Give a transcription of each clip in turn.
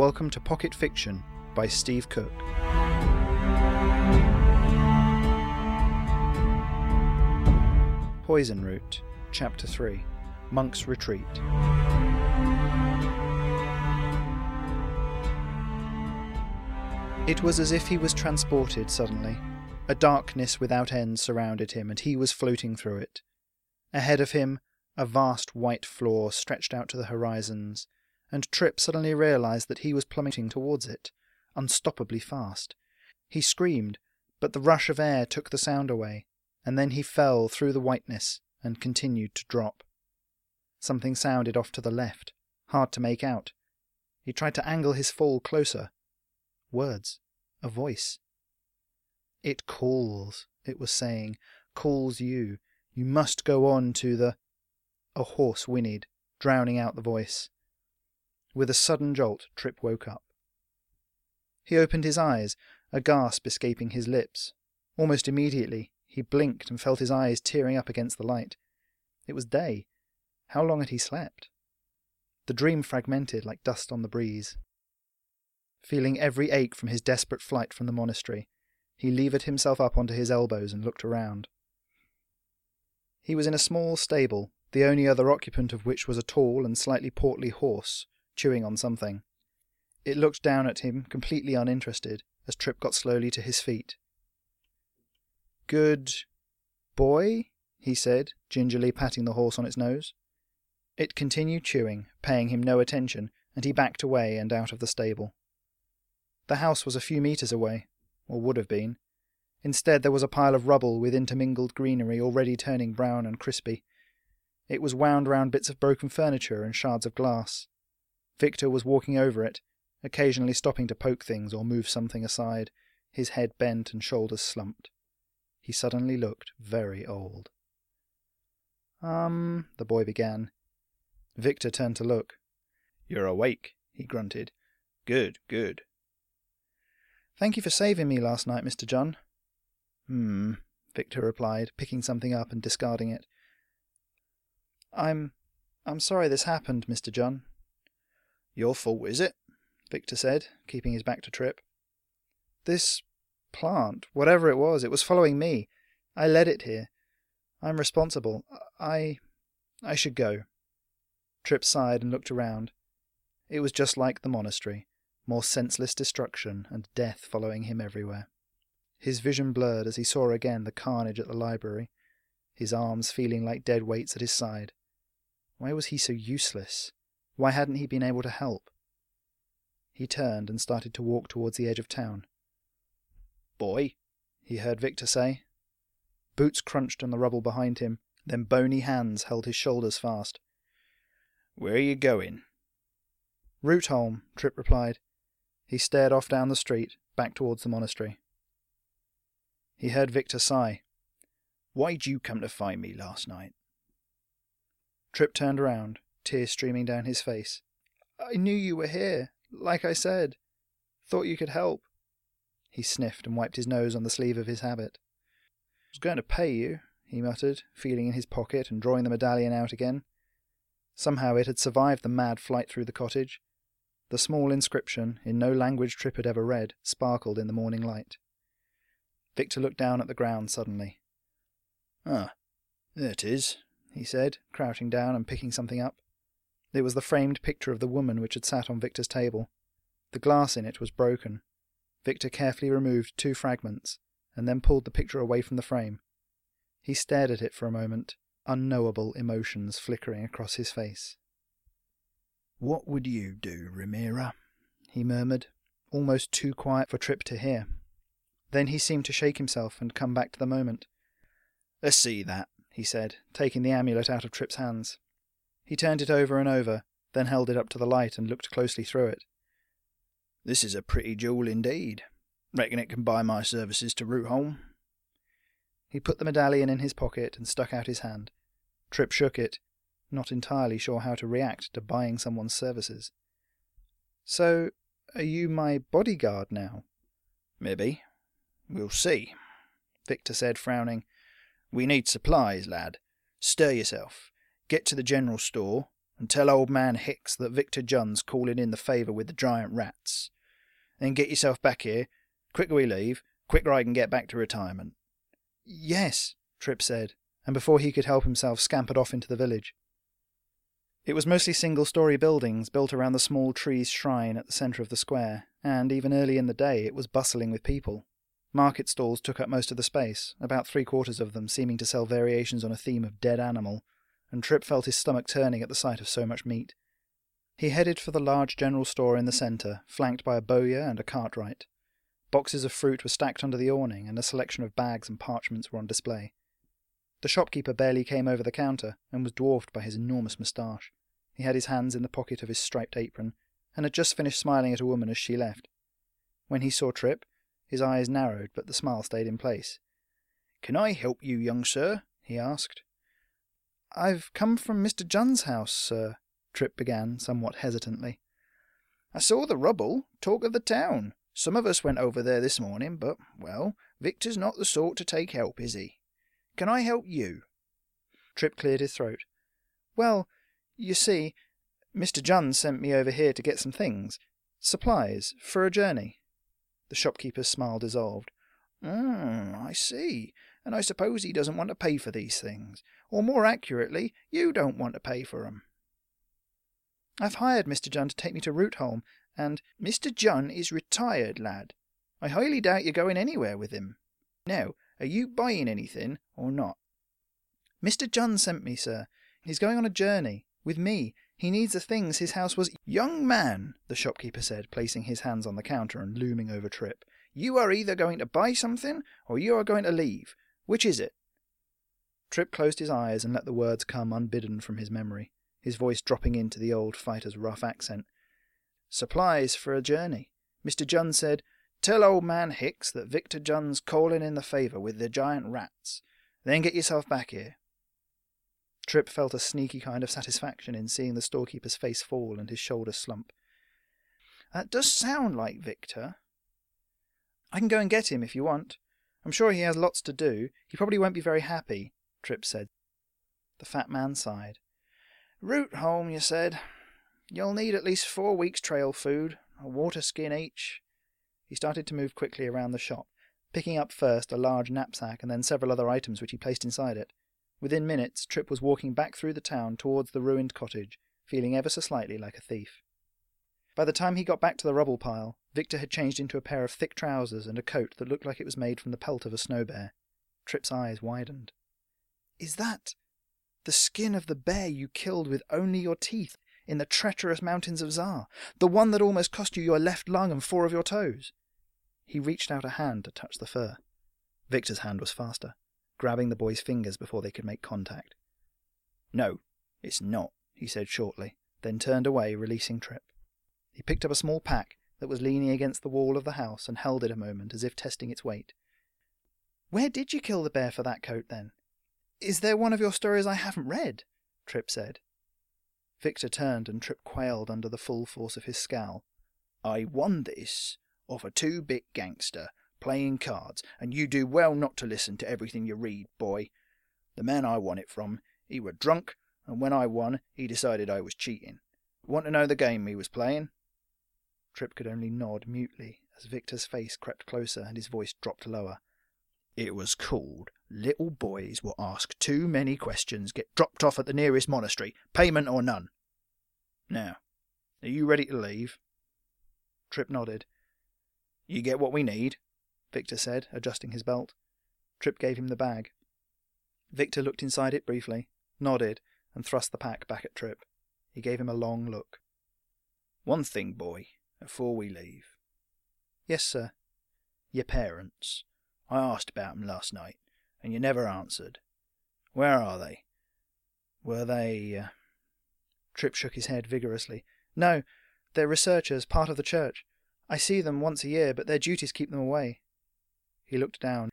Welcome to Pocket Fiction by Steve Cook. Poison Root, Chapter 3 Monk's Retreat. It was as if he was transported suddenly. A darkness without end surrounded him, and he was floating through it. Ahead of him, a vast white floor stretched out to the horizons, and Trip suddenly realized that he was plummeting towards it, unstoppably fast. He screamed, but the rush of air took the sound away, and then he fell through the whiteness and continued to drop. Something sounded off to the left, hard to make out. He tried to angle his fall closer. Words. A voice. It calls, it was saying, calls you. You must go on to the. A horse whinnied, drowning out the voice. With a sudden jolt, Trip woke up. He opened his eyes, a gasp escaping his lips. Almost immediately, he blinked and felt his eyes tearing up against the light. It was day. How long had he slept? The dream fragmented like dust on the breeze. Feeling every ache from his desperate flight from the monastery, he levered himself up onto his elbows and looked around. He was in a small stable, the only other occupant of which was a tall and slightly portly horse, chewing on something. It looked down at him, completely uninterested, as Trip got slowly to his feet. Good boy? he said, gingerly patting the horse on its nose. It continued chewing, paying him no attention, and he backed away and out of the stable. The house was a few metres away, or would have been. Instead, there was a pile of rubble with intermingled greenery already turning brown and crispy. It was wound round bits of broken furniture and shards of glass. Victor was walking over it, occasionally stopping to poke things or move something aside, his head bent and shoulders slumped. He suddenly looked very old. Um, the boy began. Victor turned to look. You're awake, he grunted. Good, good. Thank you for saving me last night, Mr. Junn. Hmm, Victor replied, picking something up and discarding it. I'm. I'm sorry this happened, Mr. Junn. Your fault, is it? Victor said, keeping his back to Trip. This plant, whatever it was, it was following me. I led it here. I'm responsible. I. I should go. Trip sighed and looked around. It was just like the monastery more senseless destruction and death following him everywhere. His vision blurred as he saw again the carnage at the library, his arms feeling like dead weights at his side. Why was he so useless? Why hadn't he been able to help? He turned and started to walk towards the edge of town. Boy, he heard Victor say. Boots crunched on the rubble behind him, then bony hands held his shoulders fast. Where are you going? Rootholm, Trip replied. He stared off down the street, back towards the monastery. He heard Victor sigh. Why'd you come to find me last night? Trip turned around, tears streaming down his face. I knew you were here, like I said. Thought you could help. He sniffed and wiped his nose on the sleeve of his habit. I was going to pay you, he muttered, feeling in his pocket and drawing the medallion out again. Somehow it had survived the mad flight through the cottage, the small inscription, in no language Trip had ever read, sparkled in the morning light. Victor looked down at the ground suddenly. Ah, there it is, he said, crouching down and picking something up. It was the framed picture of the woman which had sat on Victor's table. The glass in it was broken. Victor carefully removed two fragments, and then pulled the picture away from the frame. He stared at it for a moment, unknowable emotions flickering across his face. What would you do, Ramira? he murmured, almost too quiet for Trip to hear. Then he seemed to shake himself and come back to the moment. Let's see that, he said, taking the amulet out of Trip's hands. He turned it over and over, then held it up to the light and looked closely through it. This is a pretty jewel indeed. Reckon it can buy my services to Rootholm. He put the medallion in his pocket and stuck out his hand. Trip shook it, not entirely sure how to react to buying someone's services. So, are you my bodyguard now? Maybe. We'll see, Victor said, frowning. We need supplies, lad. Stir yourself. Get to the general store, and tell old man Hicks that Victor Junn's calling in the favour with the giant rats. Then get yourself back here. Quicker we leave, quicker I can get back to retirement. Yes, Trip said, and before he could help himself, scampered off into the village. It was mostly single story buildings built around the small tree's shrine at the centre of the square, and even early in the day it was bustling with people. Market stalls took up most of the space, about three quarters of them seeming to sell variations on a theme of dead animal, and Trip felt his stomach turning at the sight of so much meat. He headed for the large general store in the centre, flanked by a bowyer and a cartwright. Boxes of fruit were stacked under the awning, and a selection of bags and parchments were on display. The shopkeeper barely came over the counter, and was dwarfed by his enormous moustache. He had his hands in the pocket of his striped apron, and had just finished smiling at a woman as she left. When he saw Trip, his eyes narrowed, but the smile stayed in place. Can I help you, young sir? he asked. I've come from Mr. Junn's house, sir, Trip began, somewhat hesitantly. I saw the rubble, talk of the town. Some of us went over there this morning, but, well, Victor's not the sort to take help, is he? Can I help you? Trip cleared his throat. Well, you see, Mr. Junn sent me over here to get some things. Supplies, for a journey. The shopkeeper's smile dissolved. Hmm, I see. And I suppose he doesn't want to pay for these things. Or more accurately, you don't want to pay for 'em. I've hired Mr. Junn to take me to Rootholm, and Mr. Junn is retired, lad. I highly doubt you're going anywhere with him. Now, are you buying anything or not? Mr. Junn sent me, sir. He's going on a journey. With me. He needs the things his house was. Young man, the shopkeeper said, placing his hands on the counter and looming over Trip, you are either going to buy something or you are going to leave. Which is it? Trip closed his eyes and let the words come unbidden from his memory, his voice dropping into the old fighter's rough accent. Supplies for a journey. Mr. Junn said, Tell old man Hicks that Victor Junn's calling in the favour with the giant rats. Then get yourself back here. Trip felt a sneaky kind of satisfaction in seeing the storekeeper's face fall and his shoulders slump. That does sound like Victor. I can go and get him if you want. I'm sure he has lots to do. He probably won't be very happy, Trip said. The fat man sighed. "Rootholm," you said. You'll need at least four weeks' trail food, a water skin each. He started to move quickly around the shop, picking up first a large knapsack and then several other items which he placed inside it. Within minutes, Trip was walking back through the town towards the ruined cottage, feeling ever so slightly like a thief. By the time he got back to the rubble pile, Victor had changed into a pair of thick trousers and a coat that looked like it was made from the pelt of a snow bear. Trip's eyes widened. Is that the skin of the bear you killed with only your teeth in the treacherous mountains of Zar? The one that almost cost you your left lung and four of your toes? He reached out a hand to touch the fur. Victor's hand was faster grabbing the boy's fingers before they could make contact. No, it's not, he said shortly, then turned away, releasing Trip. He picked up a small pack that was leaning against the wall of the house and held it a moment as if testing its weight. Where did you kill the bear for that coat, then? Is there one of your stories I haven't read? Trip said. Victor turned and Trip quailed under the full force of his scowl. I won this off a two bit gangster playing cards, and you do well not to listen to everything you read, boy. The man I won it from, he were drunk, and when I won, he decided I was cheating. Want to know the game he was playing? Trip could only nod mutely as Victor's face crept closer and his voice dropped lower. It was called Little Boys Will Ask Too Many Questions Get Dropped Off at the Nearest Monastery, Payment or None. Now, are you ready to leave? Trip nodded. You get what we need? Victor said, adjusting his belt. Trip gave him the bag. Victor looked inside it briefly, nodded, and thrust the pack back at Trip. He gave him a long look. One thing, boy, before we leave. Yes, sir. Your parents. I asked about 'em last night, and you never answered. Where are they? Were they. Uh... Trip shook his head vigorously. No, they're researchers, part of the church. I see them once a year, but their duties keep them away. He looked down.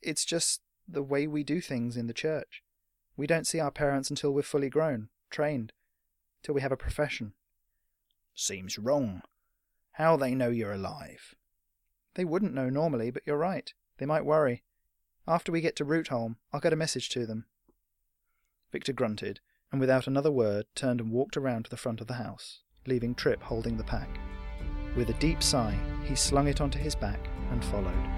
It's just the way we do things in the church. We don't see our parents until we're fully grown, trained, till we have a profession. Seems wrong. How they know you're alive? They wouldn't know normally, but you're right. They might worry. After we get to Rootholm, I'll get a message to them. Victor grunted, and without another word turned and walked around to the front of the house, leaving Trip holding the pack. With a deep sigh, he slung it onto his back and followed.